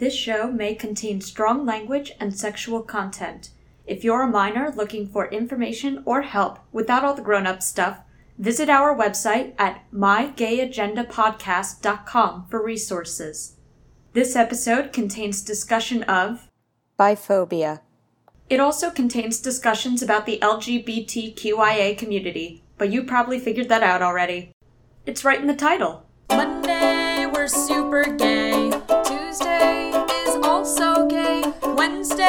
This show may contain strong language and sexual content. If you're a minor looking for information or help without all the grown up stuff, visit our website at mygayagendapodcast.com for resources. This episode contains discussion of Biphobia. It also contains discussions about the LGBTQIA community, but you probably figured that out already. It's right in the title. Monday, we're super gay.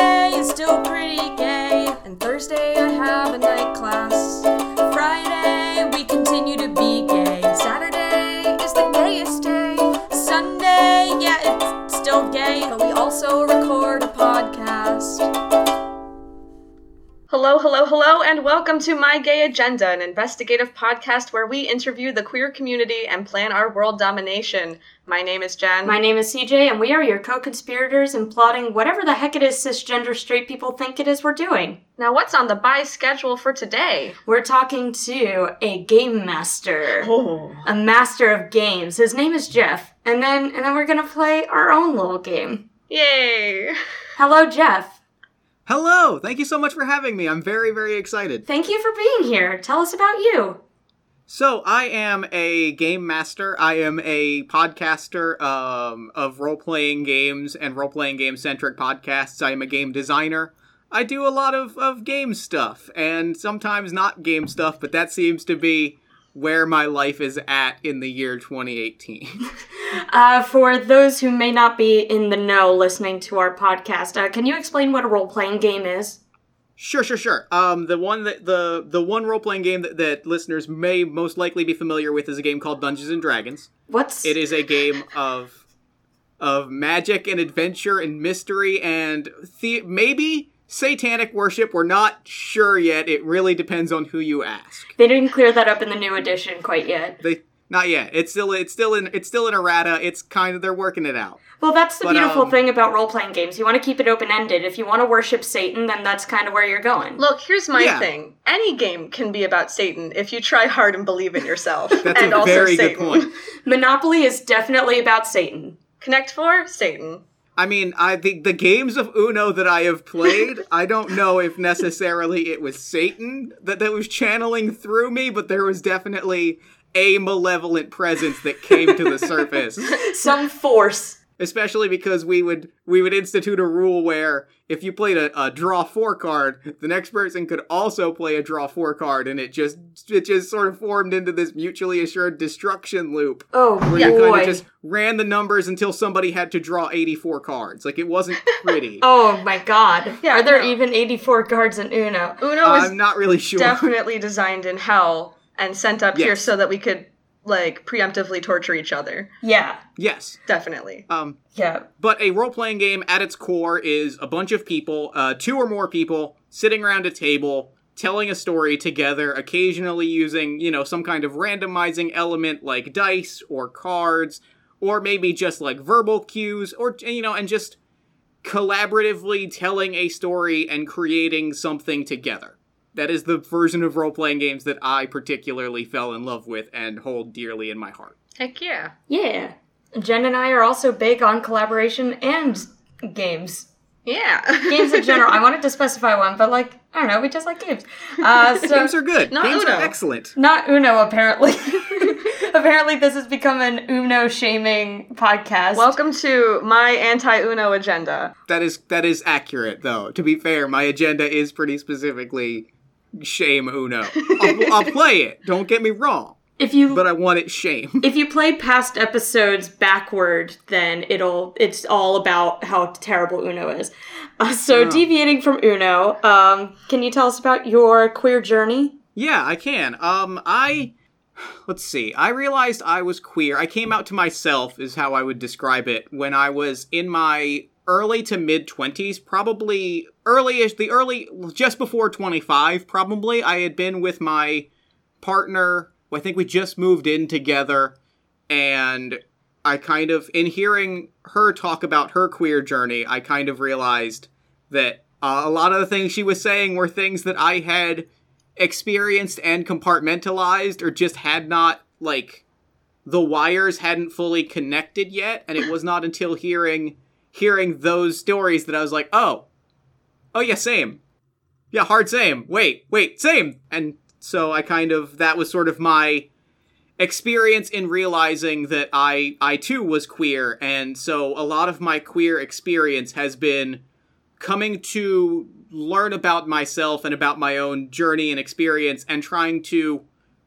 Wednesday is still pretty gay. And Thursday, I have a night class. Friday, we continue to be gay. Saturday is the gayest day. Sunday, yeah, it's still gay, but we also record Hello, hello, hello, and welcome to My Gay Agenda, an investigative podcast where we interview the queer community and plan our world domination. My name is Jen. My name is CJ, and we are your co conspirators in plotting whatever the heck it is cisgender straight people think it is we're doing. now, what's on the buy schedule for today? We're talking to a game master. Oh. A master of games. His name is Jeff. And then and then we're gonna play our own little game. Yay! Hello, Jeff. Hello! Thank you so much for having me. I'm very, very excited. Thank you for being here. Tell us about you. So, I am a game master. I am a podcaster um, of role playing games and role playing game centric podcasts. I am a game designer. I do a lot of, of game stuff and sometimes not game stuff, but that seems to be where my life is at in the year 2018. Uh, for those who may not be in the know listening to our podcast, uh, can you explain what a role playing game is? Sure, sure, sure. Um, the one that the the one role playing game that, that listeners may most likely be familiar with is a game called Dungeons and Dragons. What's It is a game of of magic and adventure and mystery and the- maybe satanic worship. We're not sure yet. It really depends on who you ask. They didn't clear that up in the new edition quite yet. They not yet. It's still it's still in it's still in errata. It's kind of they're working it out. Well, that's the But, beautiful um, thing about role playing games. You want to keep it open ended. If you want to worship Satan, then that's kind of where you're going. Look, here's my Yeah. thing. Any game can be about Satan if you try hard and believe in yourself. That's and a also very Satan. good point. Monopoly is definitely about Satan. Connect Four, Satan. I mean, I think the games of Uno that I have played, I don't know if necessarily it was Satan that, that was channeling through me, but there was definitely a malevolent presence that came to the surface. Some force. Especially because we would we would institute a rule where if you played a, a draw four card, the next person could also play a draw four card, and it just it just sort of formed into this mutually assured destruction loop Oh where you kind boy. of just ran the numbers until somebody had to draw 84 cards. Like it wasn't pretty. Oh my god. Yeah, Are there no. even 84 cards in Uno? Uno was I'm not really sure. definitely designed in hell and sent up here so that we could like preemptively torture each other. Yeah. yes. Definitely. Um, Yeah. but a role playing game at its core is a bunch of people, uh, two or more people, sitting around a table, telling a story together, occasionally using, you know, some kind of randomizing element like dice or cards, or maybe just like verbal cues, or, you know, and just collaboratively telling a story and creating something together. That is the version of role playing games that I particularly fell in love with and hold dearly in my heart. Heck yeah. Yeah. Jen and I are also big on collaboration and games. Yeah. Games in general. I wanted to specify one, but like, I don't know, we just like games. Uh, so games are good. Not games Uno. are excellent. not Uno, apparently. apparently, this has become an Uno shaming podcast. Welcome to my anti-Uno agenda. That is that is accurate, though. To be fair, my agenda is pretty specifically shame Uno. I'll, I'll play it. Don't get me wrong, if you but I want it shame. if you play past episodes backward, then it'll it's all about how terrible Uno is. Uh, so deviating from Uno, um, can you tell us about your queer journey? Yeah, I can. Um, I let's see. I realized I was queer. I came out to myself, is how I would describe it, when I was in my early to mid 20s, probably early is the early, just before 25, probably. I had been with my partner. I think we just moved in together, and I kind of, in hearing her talk about her queer journey, I kind of realized that uh, a lot of the things she was saying were things that I had experienced and compartmentalized or just had not like the wires hadn't fully connected yet and it was not until hearing hearing those stories that I was like, oh, oh yeah, same. Yeah, hard same. Wait, wait, same. And so I kind of that was sort of my experience in realizing that I I too was queer and so a lot of my queer experience has been coming to learn about myself and about my own journey and experience and trying to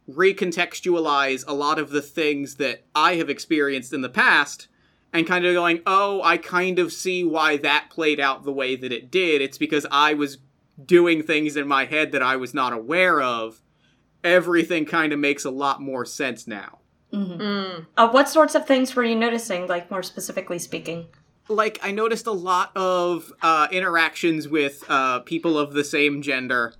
recontextualize a lot of the things that I have experienced in the past and kind of going, "Oh, I kind of see why that played out the way that it did. It's because I was doing things in my head that I was not aware of." Everything kind of makes a lot more sense now. Mm. Uh, what sorts of things were you noticing, like more specifically speaking? like I noticed a lot of uh, interactions with uh, people of the same gender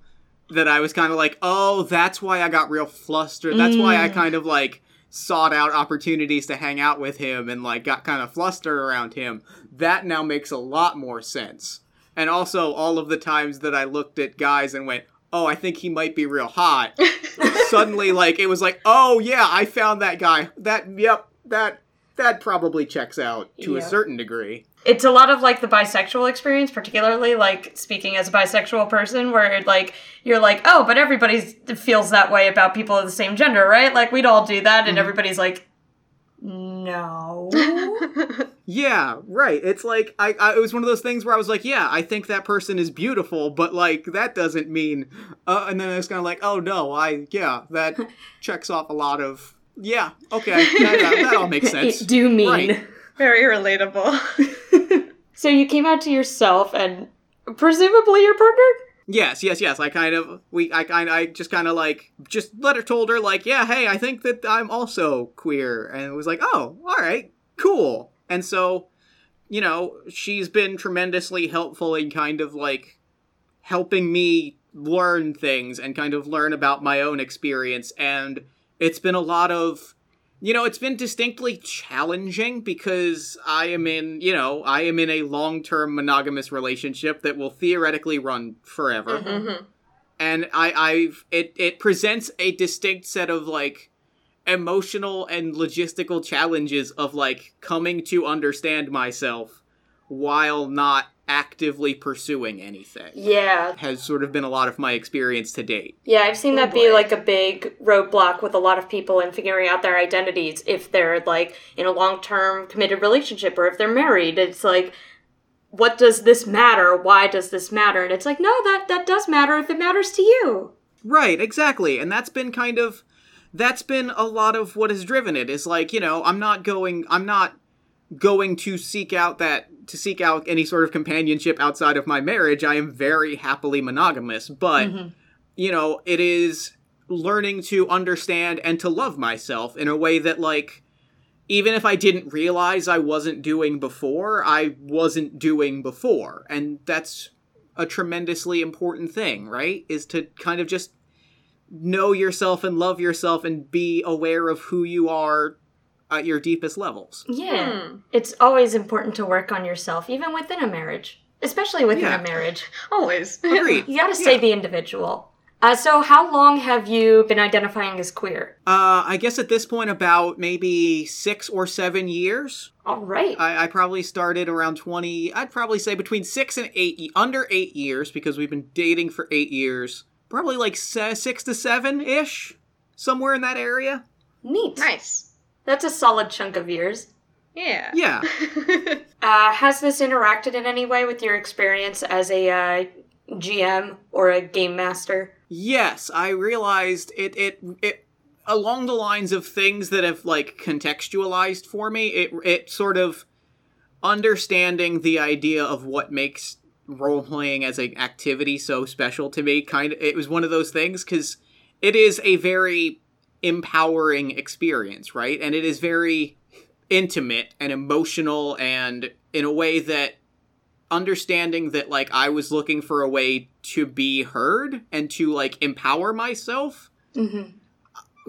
that I was kind of like, oh, that's why I got real flustered. That's why I kind of like sought out opportunities to hang out with him and like got kind of flustered around him. That now makes a lot more sense. And also all of the times that I looked at guys and went, oh, I think he might be real hot. Suddenly, like it was like, oh yeah, I found that guy. That yep, that that probably checks out to Yeah. a certain degree. It's a lot of like the bisexual experience, particularly like speaking as a bisexual person, where like you're like, oh, but everybody feels that way about people of the same gender, right? Like we'd all do that, and everybody's like, no. Yeah, right. It's like I, I it was one of those things where I was like, yeah, I think that person is beautiful, but like that doesn't mean uh, and then I was kind of like, oh no, I yeah, that checks off a lot of yeah, okay. That, that, that all makes sense. It do mean. Right. Very relatable. So you came out to yourself and presumably your partner? Yes, yes, yes. I kind of we I kind I just kind of like just let her told her like, yeah, hey, I think that I'm also queer, and it was like, oh, all right, cool. And so, you know, she's been tremendously helpful in kind of like helping me learn things and kind of learn about my own experience, and it's been a lot of you know, it's been distinctly challenging because I am in, you know, I am in a long-term monogamous relationship that will theoretically run forever. hmm And I I've it it presents a distinct set of like emotional and logistical challenges of like coming to understand myself while not actively pursuing anything. Yeah. Has sort of been a lot of my experience to date. Yeah, I've seen Oh, that be like a big roadblock with a lot of people in figuring out their identities if they're like in a long term committed relationship or if they're married. It's like, what does this matter? Why does this matter? And it's like, no, that, that does matter if it matters to you. Right, exactly. And that's been kind of that's been a lot of what has driven it is like, you know, I'm not going I'm not going to seek out that to seek out any sort of companionship outside of my marriage. I am very happily monogamous, but mm-hmm. you know, it is learning to understand and to love myself in a way that like even if I didn't realize I wasn't doing before, I wasn't doing before. And that's a tremendously important thing, right? Is to kind of just know yourself and love yourself and be aware of who you are at your deepest levels. Yeah. Hmm. It's always important to work on yourself, even within a marriage, especially within Yeah. a marriage. Always. Agreed. You gotta stay Yeah. the individual. Uh, so, how long have you been identifying as queer? Uh, I guess at this point, about maybe six or seven years. All right. I, I probably started around 20, I'd probably say between six and eight, under eight years, because we've been dating for eight years. Probably like six to seven ish, somewhere in that area. Neat. nice. That's a solid chunk of years. Yeah. Yeah. Uh, has this interacted in any way with your experience as a uh, GM or a game master? Yes, I realized it, it, it, along the lines of things that have, like, contextualized for me, it, it sort of understanding the idea of what makes role playing as an activity so special to me kind of it was one of those things because it is a very empowering experience right and it is very intimate and emotional and in a way that understanding that like i was looking for a way to be heard and to like empower myself Mm-hmm.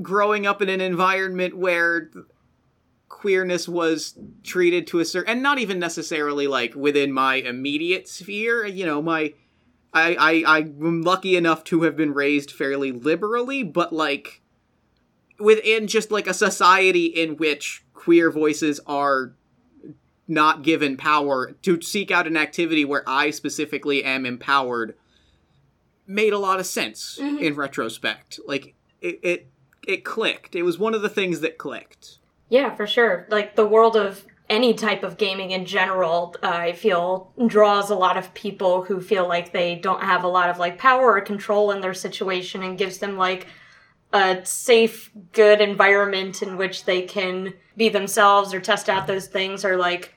growing up in an environment where queerness was treated to a certain and not even necessarily like within my immediate sphere you know my I, I i'm lucky enough to have been raised fairly liberally but like within just like a society in which queer voices are not given power to seek out an activity where I specifically am empowered made a lot of sense in retrospect. Like it, it it clicked. It was one of the things that clicked. Yeah, for sure. Like the world of any type of gaming in general, uh, I feel draws a lot of people who feel like they don't have a lot of like power or control in their situation and gives them like a safe, good environment in which they can be themselves or test out those things or like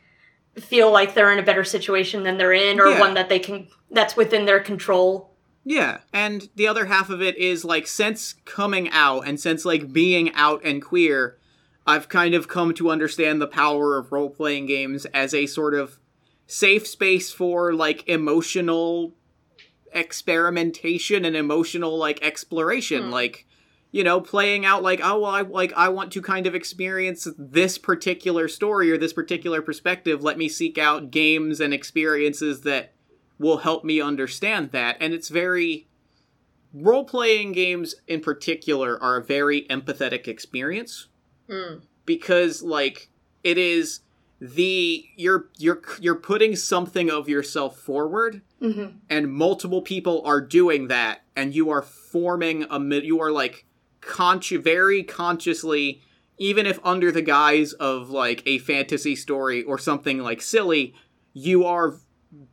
feel like they're in a better situation than they're in or Yeah. one that they can that's within their control. Yeah, and the other half of it is like since coming out and since like being out and queer, I've kind of come to understand the power of role playing games as a sort of safe space for like emotional experimentation and emotional like exploration hmm. like you know playing out like oh well I like I want to kind of experience this particular story or this particular perspective let me seek out games and experiences that will help me understand that and it's very role playing games in particular are a very empathetic experience Mm. because like it is the you're you're you're putting something of yourself forward Mm-hmm. and multiple people are doing that and you are forming a you are like consci- very consciously even if under the guise of like a fantasy story or something like silly you are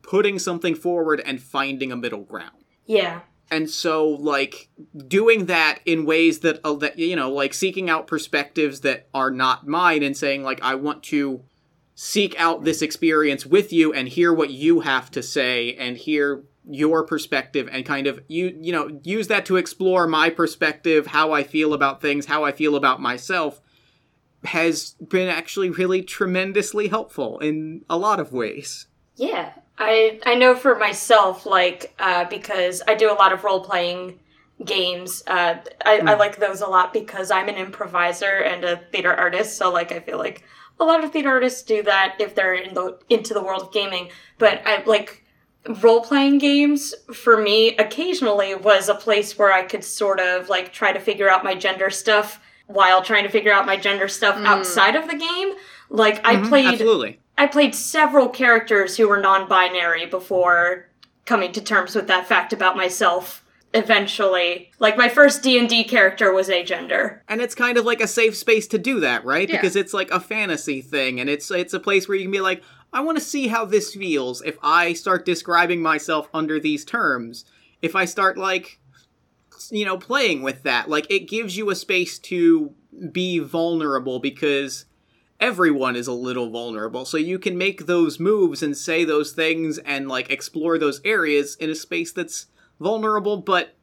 putting something forward and finding a middle ground Yeah. and so like doing that in ways that uh, that you know like seeking out perspectives that are not mine and saying like I want to seek out this experience with you and hear what you have to say and hear your perspective and kind of you you know use that to explore my perspective how I feel about things how I feel about myself has been actually really tremendously helpful in a lot of ways Yeah, I I know for myself, like uh, because I do a lot of role playing games. Uh, I, I like those a lot because I'm an improviser and a theater artist. So like I feel like a lot of theater artists do that if they're in the into the world of gaming. But I like role playing games for me occasionally was a place where I could sort of like try to figure out my gender stuff while trying to figure out my gender stuff mm. outside of the game. Like I mm-hmm, played absolutely I played several characters who were non-binary before coming to terms with that fact about myself. Eventually, like my first D and D character was agender and it's kind of like a safe space to do that, right? Yeah. Because it's like a fantasy thing, and it's it's a place where you can be like, I want to see how this feels if I start describing myself under these terms. If I start like, you know, playing with that, like it gives you a space to be vulnerable because everyone is a little vulnerable. So you can make those moves and say those things and like explore those areas in a space that's vulnerable but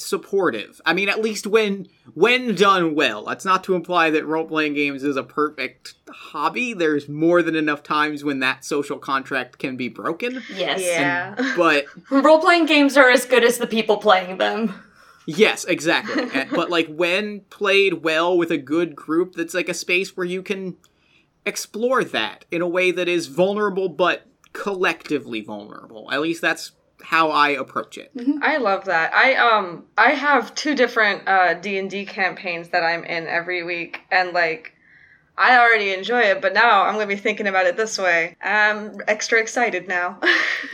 supportive. I mean, at least when when done well. That's not to imply that role playing games is a perfect hobby. There's more than enough times when that social contract can be broken. Yes. Yeah. But Role playing games are as good as the people playing them. yes, exactly. And- but like when played well with a good group, that's like a space where you can explore that in a way that is vulnerable but collectively vulnerable. At least that's how I approach it. I love that. I um I have two different uh D and D campaigns that I'm in every week, and like I already enjoy it, but now I'm gonna be thinking about it this way. I'm extra excited now.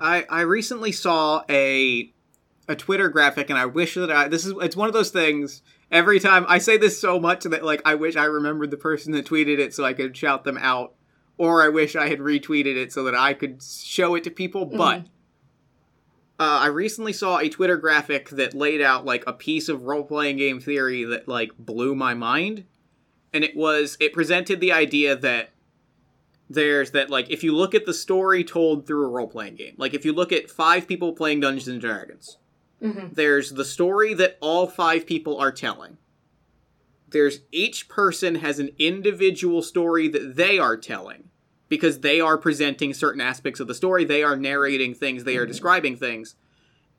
I I recently saw a a Twitter graphic, and I wish that I this is it's one of those things. Every time I say this so much that like I wish I remembered the person that tweeted it so I could shout them out, or I wish I had retweeted it so that I could show it to people. But uh, I recently saw a Twitter graphic that laid out like a piece of role playing game theory that like blew my mind, and it was it presented the idea that there's that like if you look at the story told through a role playing game, like if you look at five people playing Dungeons and Dragons, Mhm. there's the story that all five people are telling. There's each person has an individual story that they are telling because they are presenting certain aspects of the story, they are narrating things, they are mm-hmm. describing things.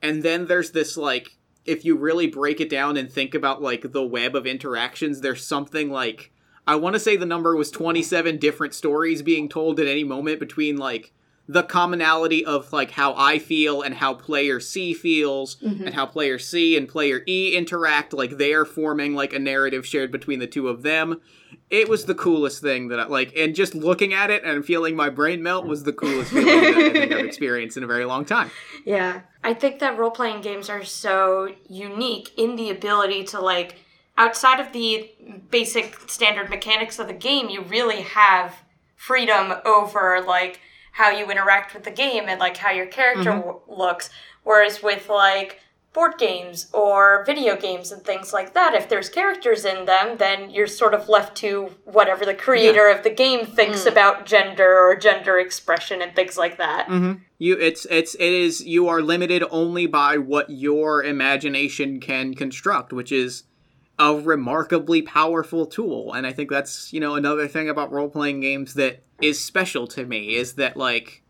And then there's this like if you really break it down and think about like the web of interactions, there's something like I want to say the number was 27 different stories being told at any moment between like the commonality of like how I feel and how player C feels mm-hmm. and how player C and player E interact like they're forming like a narrative shared between the two of them. It was the coolest thing that I like and just looking at it and feeling my brain melt was the coolest feeling that I think I've experienced in a very long time. Yeah. I think that role playing games are so unique in the ability to, like, outside of the basic standard mechanics of the game, you really have freedom over, like, how you interact with the game and, like, how your character mm-hmm. w- looks. Whereas with, like, board games or video games and things like that, if there's characters in them, then you're sort of left to whatever the creator of the game thinks mm. about gender or gender expression and things like that. Mm-hmm. You it's it's it is you are limited only by what your imagination can construct, which is a remarkably powerful tool. And I think that's, you know, another thing about role playing games that is special to me is that like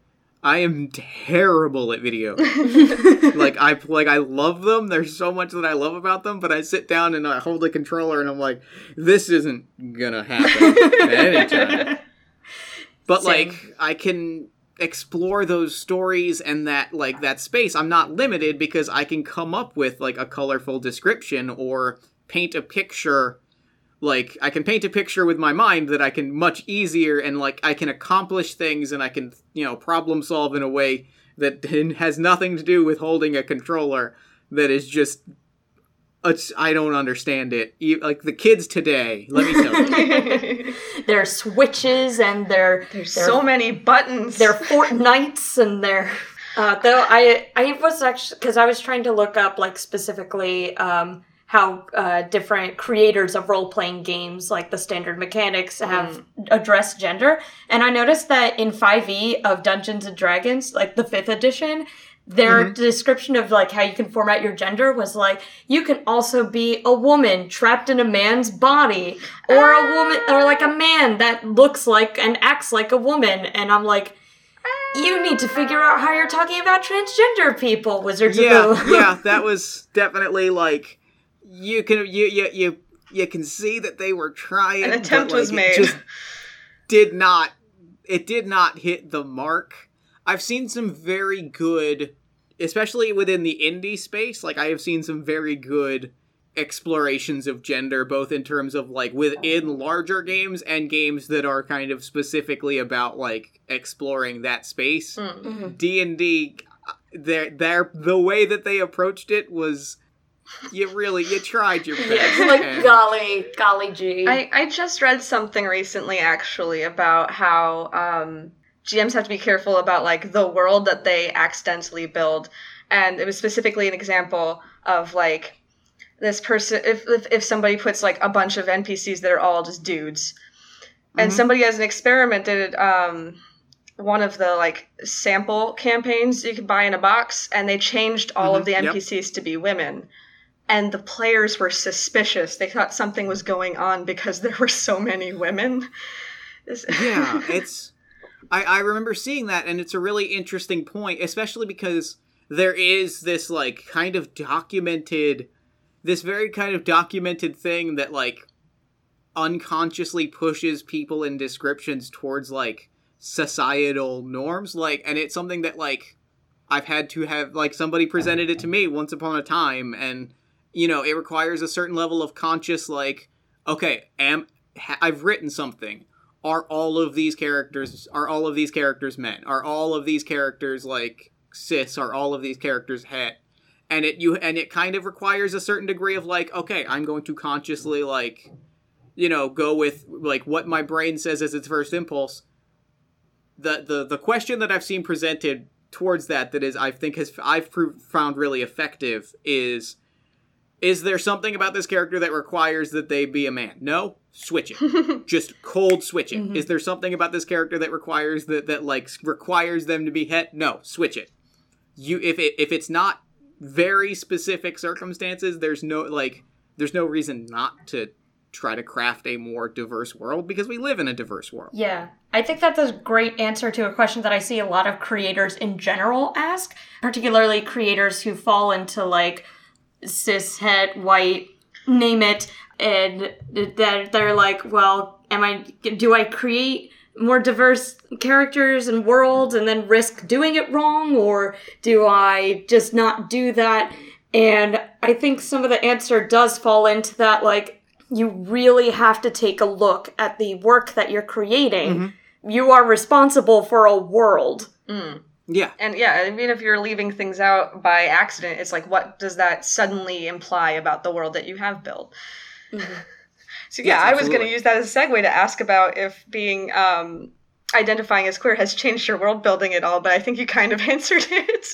I am terrible at video. games. like I like I love them. There's so much that I love about them, but I sit down and I hold the controller and I'm like, this isn't gonna happen at any time. But Same. like I can explore those stories and that like that space. I'm not limited because I can come up with like a colorful description or paint a picture like I can paint a picture with my mind that I can much easier and like I can accomplish things and I can you know problem solve in a way that has nothing to do with holding a controller that is just it's, I don't understand it. Like the kids today, let me tell you. their switches and their There's their, so many buttons. their Fortnites and their. Uh, though I I was actually because I was trying to look up like specifically um, how uh, different creators of role playing games like the standard mechanics have addressed gender, and I noticed that in Five E of Dungeons and Dragons, like the fifth edition. Their description of like how you can format your gender was like you can also be a woman trapped in a man's body or a woman or like a man that looks like and acts like a woman. And I'm like you need to figure out how you're talking about transgender people, Wizards yeah, of the yeah, that was definitely like you can you you you you can see that they were trying. An attempt was like, it made. just did not. It did not hit the mark. I've seen some very good, especially within the indie space. Like I have seen some very good explorations of gender, both in terms of like within larger games and games that are kind of specifically about like exploring that space. Hmm. D and D, their their the way that they approached it was, you really you tried your best. It's like and- golly, golly gee. I, I just read something recently actually about how um, GMs have to be careful about like the world that they accidentally build. And it was specifically an example of like this person if, if if somebody puts like a bunch of NPCs that are all just dudes. And Mhm. somebody as an experiment did um one of the like sample campaigns you could buy in a box and they changed all of Mhm, the yep. NPCs to be women and the players were suspicious. They thought something was going on because there were so many women. Yeah, it's. I, I remember seeing that, and it's a really interesting point, especially because there is this like kind of documented, this very kind of documented thing that like unconsciously pushes people in descriptions towards like societal norms, like, and it's something that like I've had to have like somebody presented it to me once upon a time, and you know it requires a certain level of conscious like, okay, am ha- I've written something. Are all of these characters are all of these characters men? Are all of these characters like cis? Are all of these characters het? And it you and it kind of requires a certain degree of like okay i'm going to consciously like you know go with like what my brain says as its first impulse. The the the question that i've seen presented towards that that is i think has i've proved, found really effective is is there something about this character that requires that they be a man no switch it just cold switch it. Mm-hmm. Is there something about this character that requires that that like requires them to be het? No, switch it. You if it if it's not very specific circumstances, there's no like there's no reason not to try to craft a more diverse world because we live in a diverse world. Yeah. I think that's a great answer to a question that I see a lot of creators in general ask, particularly creators who fall into like cis, het, white, name it, and that they're like, well, am I, do I create more diverse characters and worlds and then risk doing it wrong or do I just not do that? And I think some of the answer does fall into that like you really have to take a look at the work that you're creating. Mm-hmm. You are responsible for a world. Mm. Yeah. And yeah, I mean, if you're leaving things out by accident, it's like, what does that suddenly imply about the world that you have built? so yeah, Yes, I was going to use that as a segue to ask about if being um, identifying as queer has changed your world building at all. But I think you kind of answered it.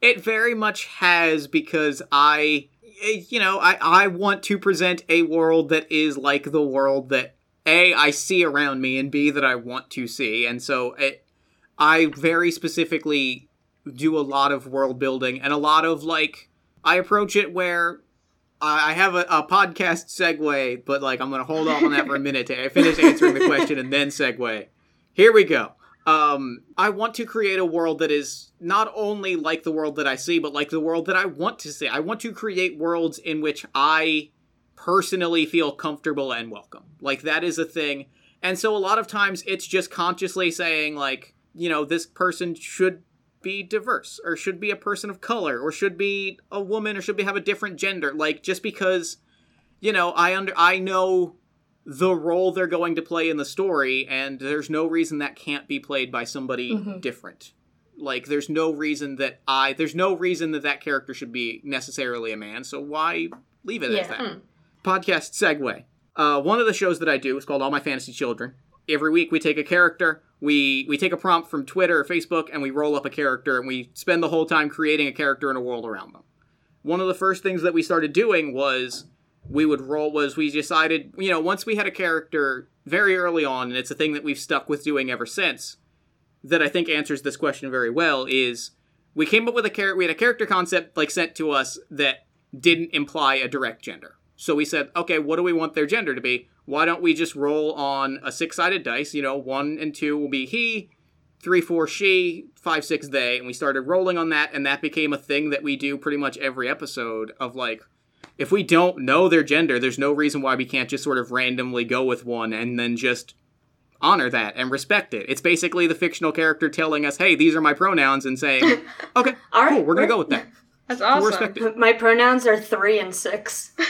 It very much has because I, eh, you know, I, I want to present a world that is like the world that A, I see around me, and B, that I want to see. And so it, I very specifically do a lot of world building and a lot of like, I approach it where I have a, a podcast segue, but like I'm going to hold off on that for a minute to finish answering the question and then segue. Here we go. Um, I want to create a world that is not only like the world that I see, but like the world that I want to see. I want to create worlds in which I personally feel comfortable and welcome. Like that is a thing. And so a lot of times it's just consciously saying like, you know, this person should be diverse or should be a person of color or should be a woman or should be have a different gender. Like just because you know, I under I know the role they're going to play in the story and there's no reason that can't be played by somebody different. Like there's no reason that I there's no reason that that character should be necessarily a man. So why leave it as Yeah. that? Podcast segue. Uh, one of the shows that I do is called All My Fantasy Children. Every week we take a character, we we take a prompt from Twitter or Facebook, and we roll up a character, and we spend the whole time creating a character and a world around them. One of the first things that we started doing was we would roll was we decided you know once we had a character very early on, and it's a thing that we've stuck with doing ever since. That I think answers this question very well is we came up with a character we had a character concept like sent to us that didn't imply a direct gender. So we said, okay, what do we want their gender to be? Why don't we just roll on a six sided dice? You know, one and two will be he, three, four, she, five, six, they. And we started rolling on that, and that became a thing that we do pretty much every episode of like, if we don't know their gender, there's no reason why we can't just sort of randomly go with one and then just honor that and respect it. It's basically the fictional character telling us, hey, these are my pronouns, and saying, okay, All right, cool, we're going we're- to go with that. That's awesome. My pronouns are three and six.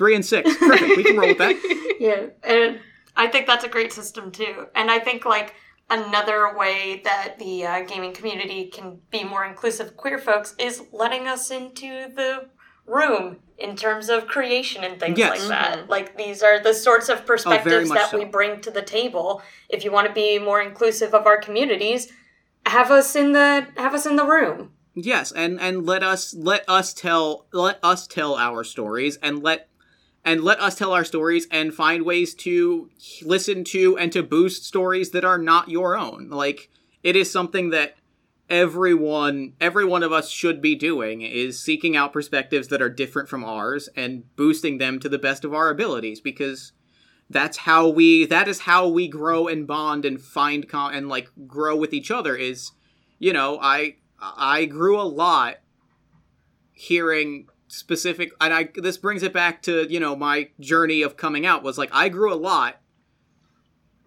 Three and six. Perfect. We can roll with that. Yeah, and I think that's a great system too. And I think like another way that the uh, gaming community can be more inclusive of queer folks is letting us into the room in terms of creation and things Yes. like that. Like these are the sorts of perspectives much that so. we bring to the table. If you want to be more inclusive of our communities, have us in the have us in the room. Yes, and and let us let us tell let us tell our stories and let and let us tell our stories and find ways to listen to and to boost stories that are not your own. Like it is something that everyone every one of us should be doing is seeking out perspectives that are different from ours and boosting them to the best of our abilities because that's how we that is how we grow and bond and find com- and like grow with each other is you know i i grew a lot hearing specific and i this brings it back to you know my journey of coming out was like i grew a lot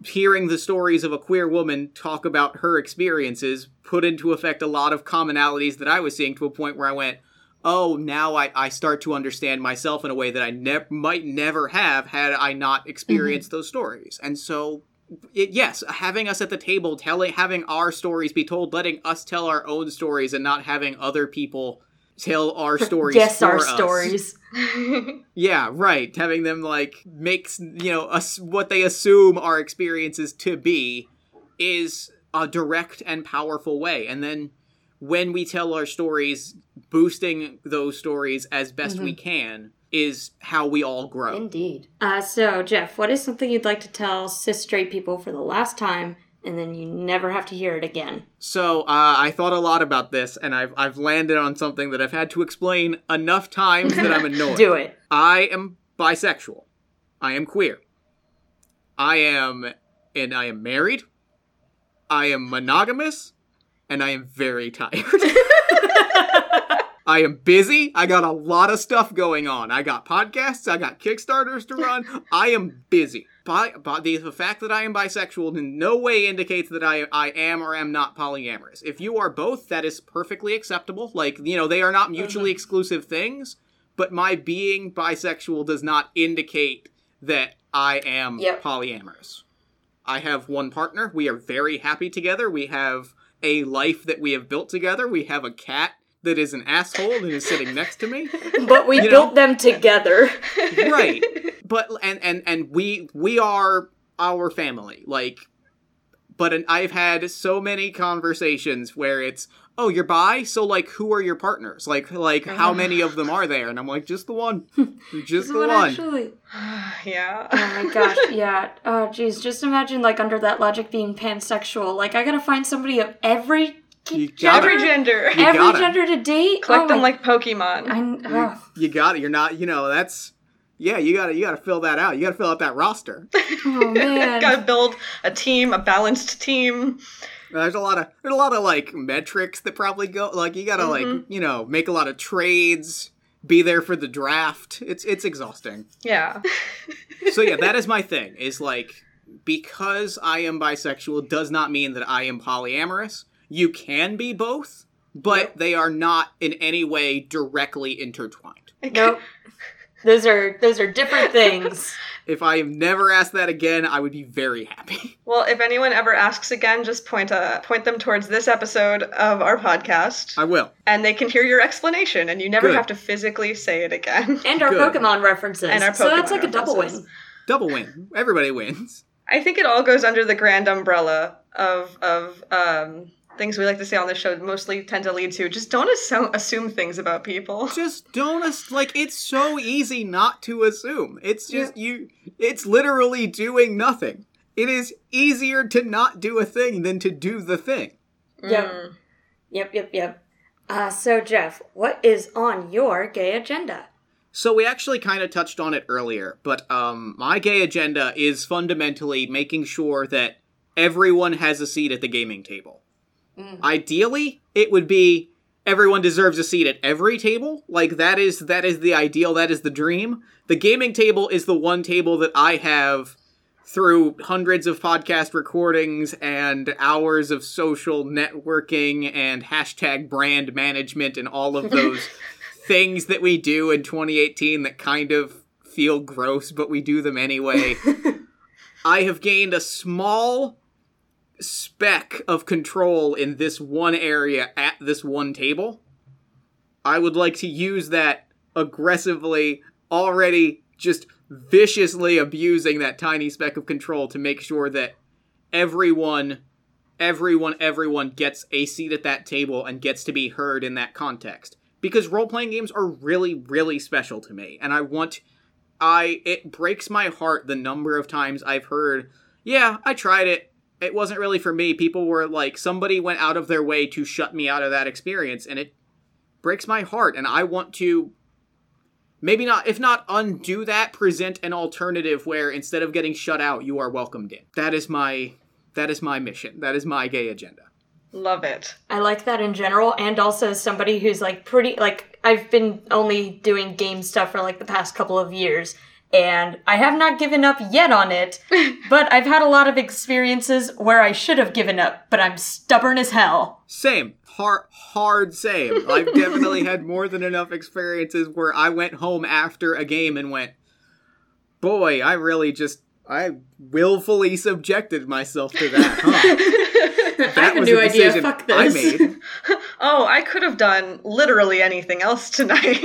hearing the stories of a queer woman talk about her experiences put into effect a lot of commonalities that i was seeing to a point where i went oh now i, I start to understand myself in a way that i ne- might never have had i not mm-hmm. experienced those stories. And so it, yes having us at the table telling having our stories be told letting us tell our own stories and not having other people tell our stories Yes, for our us. stories. Yeah, right. Having them like makes you know us what they assume our experiences to be is a direct and powerful way. And then when we tell our stories, boosting those stories as best we can is how we all grow. Indeed. Uh, so, Jeff, what is something you'd like to tell cis straight people for the last time, and then you never have to hear it again? So uh, I thought a lot about this, and I've I've landed on something that I've had to explain enough times that I'm annoyed. Do it. I am bisexual. I am queer. I am and I am married. I am monogamous and I am very tired. I am busy. I got a lot of stuff going on. I got podcasts. I got Kickstarters to run. I am busy. Bi- bi- the, fact that I am bisexual in no way indicates that I I am or am not polyamorous. If you are both, that is perfectly acceptable. Like you know, they are not mutually uh-huh. exclusive things. But my being bisexual does not indicate that I am Yep. polyamorous. I have one partner. We are very happy together. We have a life that we have built together. We have a cat that is an asshole and is sitting next to me. But we You built know? them together. right. But and and and we we are our family. Like but an, I've had so many conversations where it's oh you're bi so like who are your partners like like how many of them are there and i'm like just the one just the What one actually? yeah. Oh my gosh, yeah. Oh jeez, just imagine like under that logic being pansexual. Like I gotta find somebody of every You gotta- Every gender. You every gotta. gender to date. Collect oh them my- like Pokemon. I, oh, you got it you're not you know that's yeah you gotta you gotta fill that out you gotta fill out that roster oh man. Gotta build a team, a balanced team. Uh, there's a lot of there's a lot of like metrics that probably go like you gotta like mm-hmm. you know make a lot of trades, be there for the draft. It's it's exhausting. Yeah. So yeah, that is my thing. Is like because I am bisexual does not mean that I am polyamorous. You can be both, but they are not in any way directly intertwined. Nope. Those are those are different things. If I am never asked that again, I would be very happy. Well, if anyone ever asks again, just point uh, point them towards this episode of our podcast, I will. and they can hear your explanation, and you never Good. have to physically say it again. And our Good. Pokemon references. And our so that's Pokemon like a double win. Double win. Everybody wins. I think it all goes under the grand umbrella of of um, things we like to say on this show. Mostly tend to lead to just don't assume, assume things about people. just don't ass- like it's so easy not to assume it's just you it's literally doing nothing it is easier to not do a thing than to do the thing Yep. Yep, yep, yep. Uh, so Jeff, what is on your gay agenda? so we actually kind of touched on it earlier but um my gay agenda is fundamentally making sure that everyone has a seat at the gaming table Mm. ideally it would be everyone deserves a seat at every table. Like that is that is the ideal. That is the dream. The gaming table is the one table that i have through hundreds of podcast recordings and hours of social networking and hashtag brand management and all of those things that we do in 2018 that kind of feel gross but we do them anyway. I have gained a small speck of control in this one area at this one table. I would like to use that aggressively, already just viciously abusing that tiny speck of control to make sure that everyone, everyone, everyone gets a seat at that table and gets to be heard in that context. Because role playing games are really, really special to me, and I want. I it breaks my heart the number of times I've heard, yeah, I tried it. It wasn't really for me. People were like somebody went out of their way to shut me out of that experience and it breaks my heart and I want to maybe not if not undo that, present an alternative where instead of getting shut out, you are welcomed in. That is my that is my mission. That is my gay agenda. Love it. I like that in general, and also as somebody who's like pretty like I've been only doing game stuff for like the past couple of years, and I have not given up yet on it. but I've had a lot of experiences where I should have given up, but I'm stubborn as hell. Same. Hard, hard same. I've definitely had more than enough experiences where I went home after a game and went, boy, I really just, I willfully subjected myself to that, huh? I have a new idea. Fuck this. I made. Oh, I could have done literally anything else tonight.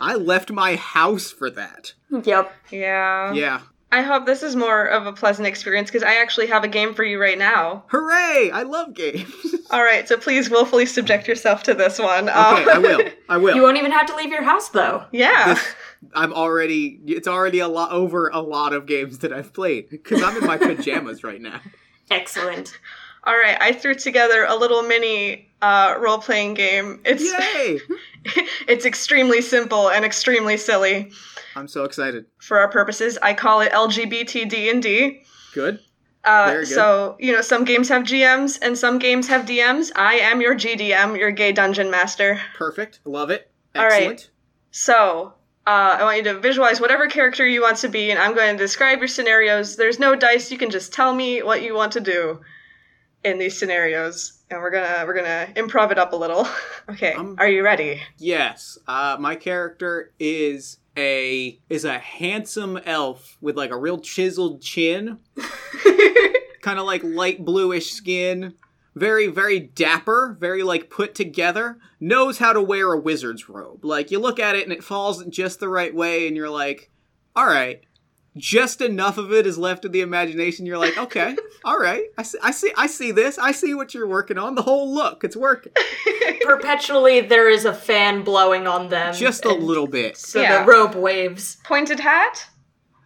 I left my house for that. Yep. yeah. Yeah. I hope this is more of a pleasant experience because I actually have a game for you right now. Hooray! I love games. All right, so please willfully subject yourself to this one. okay, Um, I will. I will. You won't even have to leave your house though. yeah. This- I'm already. It's already a lot over a lot of games that I've played because I'm in my pajamas right now. Excellent. All right, I threw together a little mini uh, role playing game. It's Yay! it's extremely simple and extremely silly I'm so excited. for our purposes. I call it LGBT D and D. Good. Uh, Very good. so you know, some games have GMs and some games have DMs. I am your GDM, your gay dungeon master. Perfect. Love it. All right. So, uh, I want you to visualize whatever character you want to be, and I'm going to describe your scenarios. There's no dice. You can just tell me what you want to do in these scenarios, and we're gonna we're gonna improv it up a little. okay, Um, are you ready? Yes. Uh, my character is a is a handsome elf with like a real chiseled chin, kind of like light bluish skin. Very, very dapper, very like put together. Knows how to wear a wizard's robe. Like you look at it and it falls just the right way, and you're like, all right. Just enough of it is left to the imagination. You're like, okay, all right. I see, I see, I see this. I see what you're working on. The whole look, it's working. Perpetually, there is a fan blowing on them. Just a little bit. So Yeah. the robe waves. Pointed hat.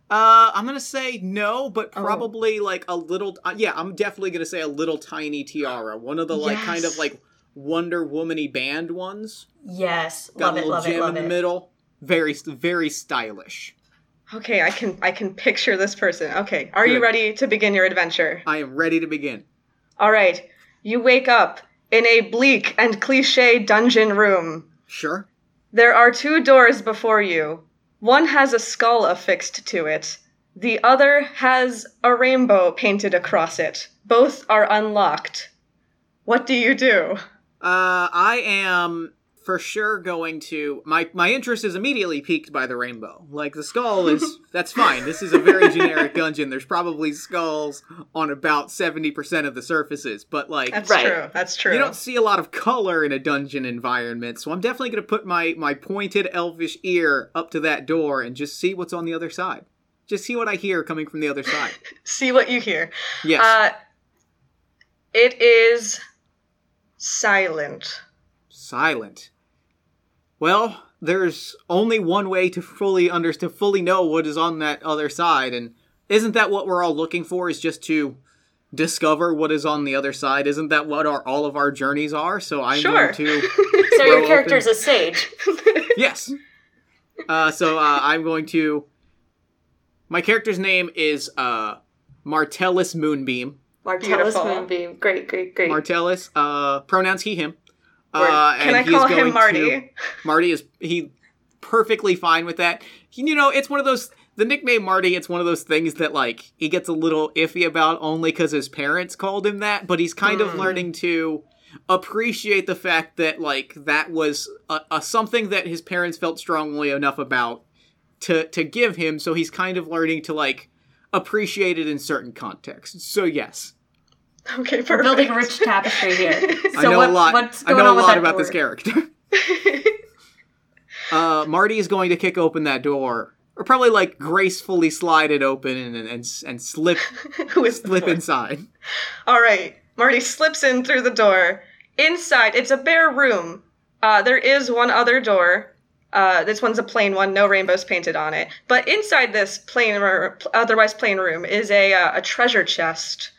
Uh, I'm gonna say no, but Oh. probably like a little. Uh, yeah, I'm definitely gonna say a little tiny tiara. One of the like kind of like Wonder Womany band ones. Yes, Got love a it, little love it, gem love in the it. middle. Very, very stylish. Okay, I can I can picture this person. Okay, are you ready to begin your adventure? I am ready to begin. All right, you wake up in a bleak and cliche dungeon room. Sure. There are two doors before you. One has a skull affixed to it. The other has a rainbow painted across it. Both are unlocked. What do you do? Uh, I am for sure going to. My my interest is immediately piqued by the rainbow. Like the skull is. that's fine. This is a very generic dungeon. There's probably skulls on about seventy percent of the surfaces, but like That's Right. true. That's true. You don't see a lot of color in a dungeon environment, so I'm definitely going to put my my pointed elvish ear up to that door and just see what's on the other side. Just see what I hear coming from the other side. See what you hear. Yes. Uh, it is silent. Silent. Well, there's only one way to fully under to fully know what is on that other side, and isn't that what we're all looking for? Is just to discover what is on the other side? Isn't that what our all of our journeys are? So I'm Sure. going to So your open- character's a sage. yes. Uh, so uh, I'm going to. My character's name is uh, Martellus Moonbeam. Martellus Beautiful. Moonbeam. Great, great, great. Martellus, uh, pronouns he him. Uh, Can I he call him Marty? to- Marty is he perfectly fine with that. You know, it's one of those the nickname Marty. It's one of those things that like he gets a little iffy about only because his parents called him that. But he's kind of Hmm. learning to appreciate the fact that like that was a, a something that his parents felt strongly enough about to to give him. So he's kind of learning to like appreciate it in certain contexts. So yes, Okay, perfect. We're building a rich tapestry here. So I know what, a lot. What's I going know on a with lot that about door? this character. uh, Marty is going to kick open that door, or probably like gracefully slide it open and and, and slip Who is slip inside. All right, Marty slips in through the door. Inside, it's a bare room. Uh, there is one other door. Uh, this one's a plain one, no rainbows painted on it. But inside this plain or otherwise plain room is a uh, a treasure chest.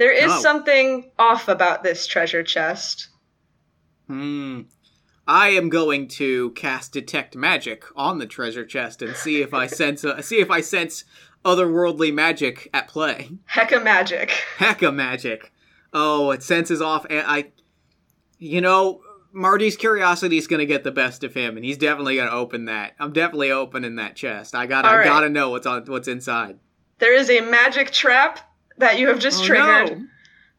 There is Oh. something off about this treasure chest. Hmm. I am going to cast detect magic on the treasure chest and see if I sense a, see if I sense otherworldly magic at play. Hecka magic. Hecka magic. Oh, it senses off, and I, you know, Marty's curiosity is gonna get the best of him, and he's definitely gonna open that. I'm definitely opening that chest. I gotta, All I right. gotta know what's on, what's inside. There is a magic trap that you have just Oh, triggered. no.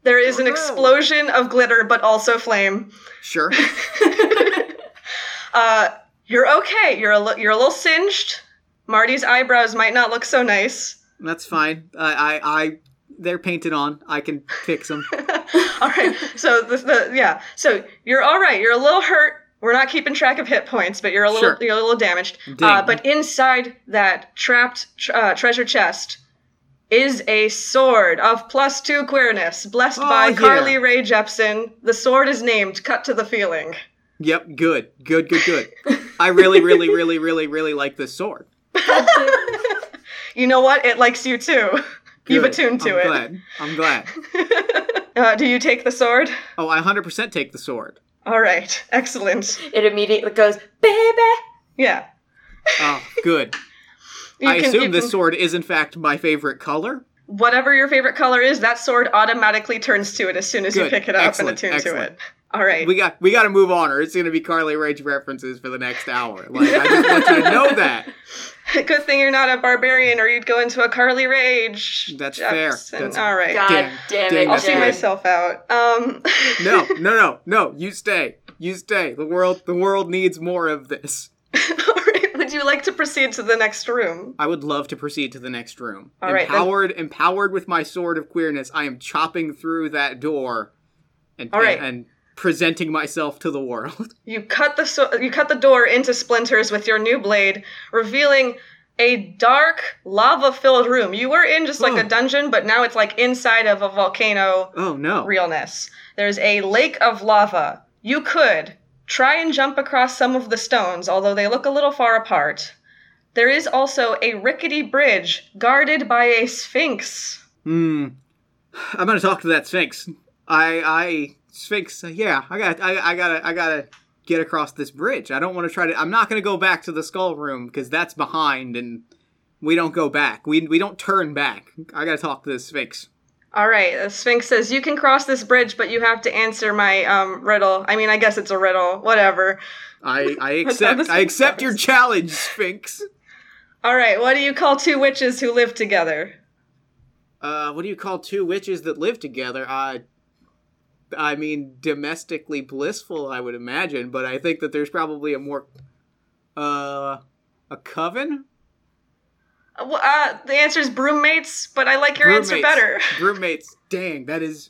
There is Oh, an no. explosion of glitter, but also flame. Sure. Uh, you're okay. You're a li- you're a little singed. Marty's eyebrows might not look so nice. That's fine. I, I, I, they're painted on. I can fix them. all right. So the, the yeah. So you're all right. You're a little hurt. We're not keeping track of hit points, but you're a little Sure. you're a little damaged. Uh, but inside that trapped tr- uh, treasure chest is a sword of plus two queerness, blessed Oh, by yeah. Carly Rae Jepsen. The sword is named "Cut to the Feeling." Yep. Good. Good. Good. Good. I really, really, really, really, really like this sword. You know what? It likes you too. You've attuned to it. I'm. Glad. I'm glad. Uh, do you take the sword? Oh, I 100% take the sword. All right. Excellent. It immediately goes, baby. Yeah. Oh, good. You I can- assume this can- sword is in fact my favorite color. whatever your favorite color is, that sword automatically turns to it as soon as you pick it up Excellent. and attune Excellent. to it. All right. We got we got to move on, or it's going to be Carly Rage references for the next hour. Like I just want you to know that. Good thing you're not a barbarian, or you'd go into a Carly Rage. That's fair. That's- All right. God Damn. damn, Damn, it, I'll that's see myself out. Um, No, no, no, no. You stay. You stay. The world the world needs more of this. all right. Would you like to proceed to the next room? I would love to proceed to the next room. All right, then. empowered, empowered with my sword of queerness, I am chopping through that door, and All right. and, and presenting myself to the world. You cut the so- you cut the door into splinters with your new blade, revealing a dark lava-filled room. You were in just like a Oh. dungeon, but now it's like inside of a volcano Oh no! realness. There's a lake of lava. You could try and jump across some of the stones, although they look a little far apart. There is also a rickety bridge guarded by a sphinx. Hmm. I'm gonna talk to that Sphinx. I, I, Sphinx. Yeah, I got, I, I gotta, I gotta get across this bridge. I don't want to try to. I'm not gonna go back to the skull room because that's behind, and we don't go back. We, we don't turn back. I gotta talk to this Sphinx. All right, the Sphinx says you can cross this bridge, but you have to answer my um, riddle. I mean, I guess it's a riddle. Whatever. I, I accept. I accept goes. your challenge, Sphinx. All right, what do you call two witches who live together? Uh, what do you call two witches that live together? Uh, I mean, domestically blissful, I would imagine, but I think that there's probably a more, uh, a coven. Uh, well, uh, the answer is broommates, but I like your answer better. Broommates. Dang, that is.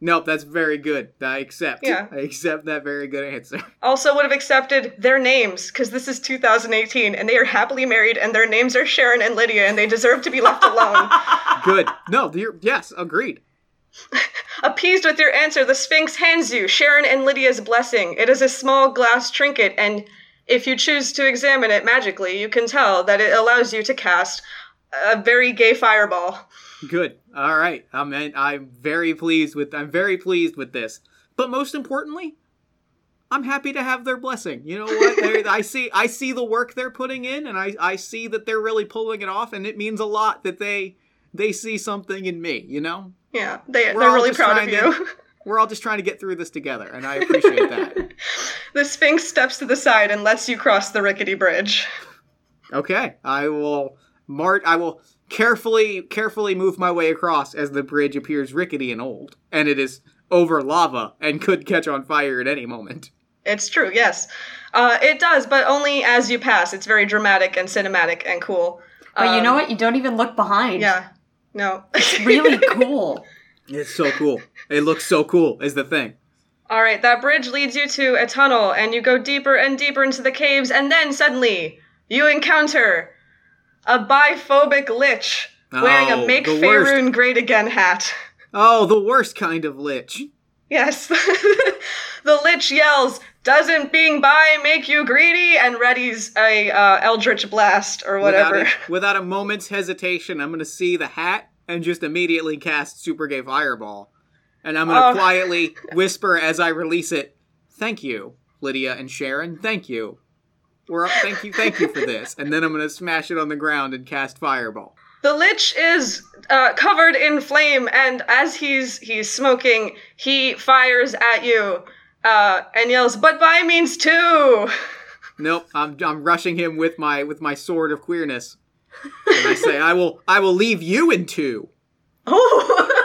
Nope, that's very good. I accept. Yeah. I accept that very good answer. Also, would have accepted their names because this is 2018 and they are happily married and their names are Sharon and Lydia and they deserve to be left alone. Good. No, you're, yes, agreed. Appeased with your answer, the Sphinx hands you Sharon and Lydia's blessing. It is a small glass trinket, and if you choose to examine it magically, you can tell that it allows you to cast a very gay fireball. Good. All right. I'm I'm very pleased with I'm very pleased with this. But most importantly, I'm happy to have their blessing. You know what? I see I see the work they're putting in, and I I see that they're really pulling it off, and it means a lot that they they see something in me. You know, Yeah, they, We're they're really proud of you. to- we're all just trying to get through this together, and I appreciate that. the Sphinx steps to the side and lets you cross the rickety bridge. Okay, I will mart. I will carefully, carefully move my way across as the bridge appears rickety and old, and it is over lava and could catch on fire at any moment. It's true, yes. Uh, it does, but only as you pass. It's very dramatic and cinematic and cool. But you know Um, what? You don't even look behind. Yeah. No. It's really cool. It's so cool. It looks so cool. Is the thing. All right, that bridge leads you to a tunnel, and you go deeper and deeper into the caves, and then suddenly you encounter a biphobic lich wearing Oh, a Make. Faerun Great Again hat. Oh, the worst kind of lich. Yes. the lich yells, Doesn't being bi make you greedy? And readies a uh, Eldritch Blast or whatever. Without a, without a moment's hesitation, I'm gonna see the hat and just immediately cast Super Gay Fireball, and I'm gonna Oh. quietly whisper as I release it. Thank you, Lydia and Sharon. Thank you. We're up. Thank you. Thank you for this. And then I'm gonna smash it on the ground and cast Fireball. The lich is uh, covered in flame, and as he's he's smoking, he fires at you uh, and yells, "But by means two!" Nope, I'm I'm rushing him with my with my sword of queerness. And I say, I will I will leave you in two. Oh!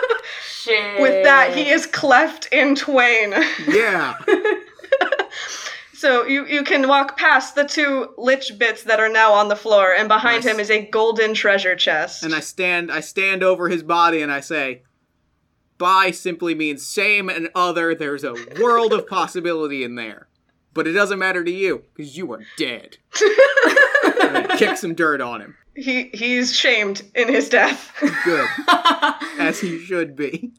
Shit. With that, he is cleft in twain. Yeah. So you you can walk past the two lich bits that are now on the floor, and behind Nice. him is a golden treasure chest. and I stand I stand over his body and I say, "By" simply means same and other. There's a world of possibility in there. But it doesn't matter to you, because you are dead. and I kick some dirt on him. He he's shamed in his death. Good. As he should be.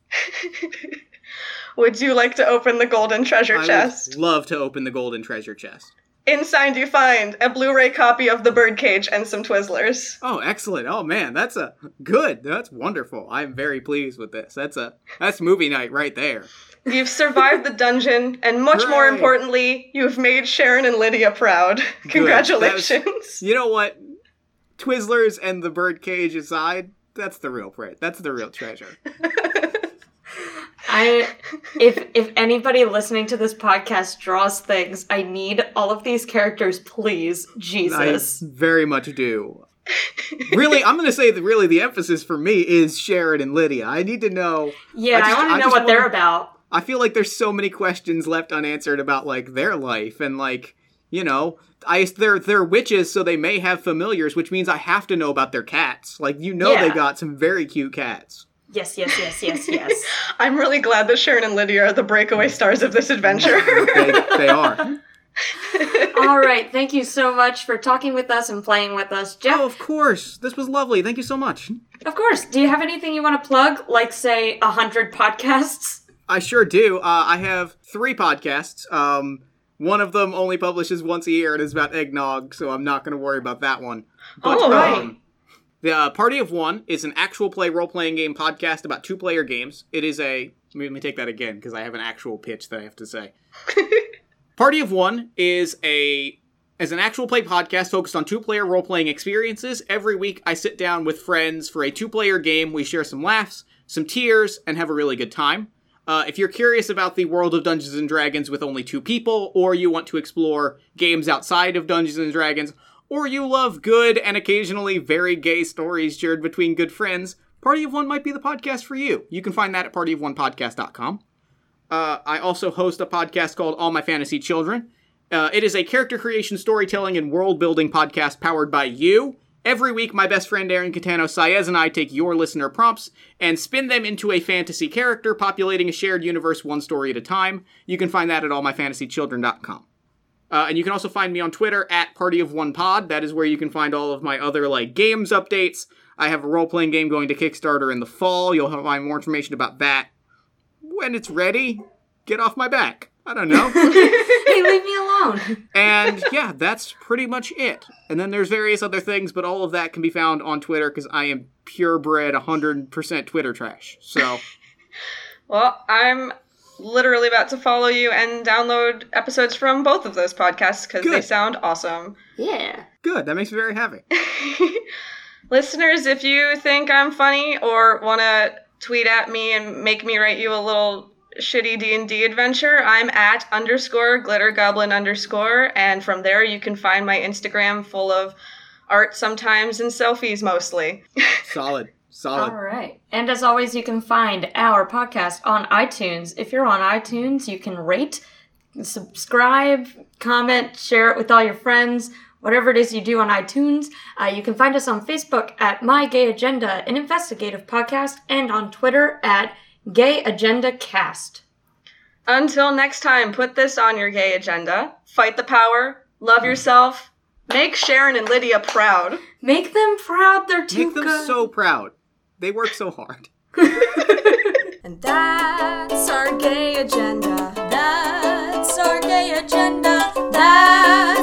Would you like to open the golden treasure I chest? would love to open the golden treasure chest. Inside, you find a Blu-ray copy of The Birdcage and some Twizzlers. Oh, excellent. Oh man, that's a good. That's wonderful. I'm very pleased with this. That's a that's movie night right there. You've survived the dungeon, and much more importantly, you've made Sharon and Lydia proud. Congratulations. You know what? Twizzlers and the birdcage aside, that's the real pre- That's the real treasure. I if if anybody listening to this podcast draws things, I need all of these characters, please. Jesus. I very much do. really, I'm going to say that really the emphasis for me is Sharon and Lydia. I need to know. yeah, I, just- want I to know what they're about. I feel like there's so many questions left unanswered about like their life and like you know I they're they're witches so they may have familiars which means I have to know about their cats like you know they Yeah. got some very cute cats Yes, yes, yes, yes, yes. I'm really glad that Sharon and Lydia are the breakaway stars of this adventure. they, they are all right, thank you so much for talking with us and playing with us, Jeff. oh of course this was lovely thank you so much Of course. Do you have anything you want to plug? Like, say, a hundred podcasts? I sure do uh, I have three podcasts um one of them only publishes once a year and is about eggnog so I'm not going to worry about that one but Oh, right. um, The uh, Party of One is an actual play role playing game podcast about two player games. It is a. Let me take that again because I have an actual pitch that I have to say. Party of One is a is an actual play podcast focused on two player role playing experiences. Every week, I sit down with friends for a two player game. We share some laughs, some tears, and have a really good time. Uh, if you're curious about the world of Dungeons and Dragons with only two people, or you want to explore games outside of Dungeons and Dragons, or you love good and occasionally very gay stories shared between good friends, Party of One might be the podcast for you. You can find that at partyofonepodcast.com. Uh, I also host a podcast called All My Fantasy Children. Uh, it is a character creation, storytelling, and world building podcast powered by you. Every week, my best friend Aaron Catano Saez and I take your listener prompts and spin them into a fantasy character, populating a shared universe one story at a time. You can find that at allmyfantasychildren.com. Uh, and you can also find me on Twitter at Party of One Pod. That is where you can find all of my other like games updates. I have a role playing game going to Kickstarter in the fall. You'll find more information about that when it's ready. Get off my back. I don't know. hey, leave me alone. and yeah, that's pretty much it. And then there's various other things, but all of that can be found on Twitter because I am purebred 100% Twitter trash. So Well, I'm literally about to follow you and download episodes from both of those podcasts because they sound awesome. Yeah. good. That makes me very happy. Listeners, if you think I'm funny or want to tweet at me and make me write you a little shitty D&D adventure, I'm at underscore glitter goblin underscore, and from there you can find my Instagram full of art sometimes and selfies mostly. Solid. Solid. All right. And as always, you can find our podcast on iTunes. If you're on iTunes, you can rate, subscribe, comment, share it with all your friends, whatever it is you do on iTunes. Uh, you can find us on Facebook at My Gay Agenda, an investigative podcast, and on Twitter at Gay Agenda Cast. Until next time, put this on your gay agenda. Fight the power, love yourself, make Sharon and Lydia proud. Make them proud. They're too Make them good. so proud. They work so hard. And that's our gay agenda. That's our gay agenda. That's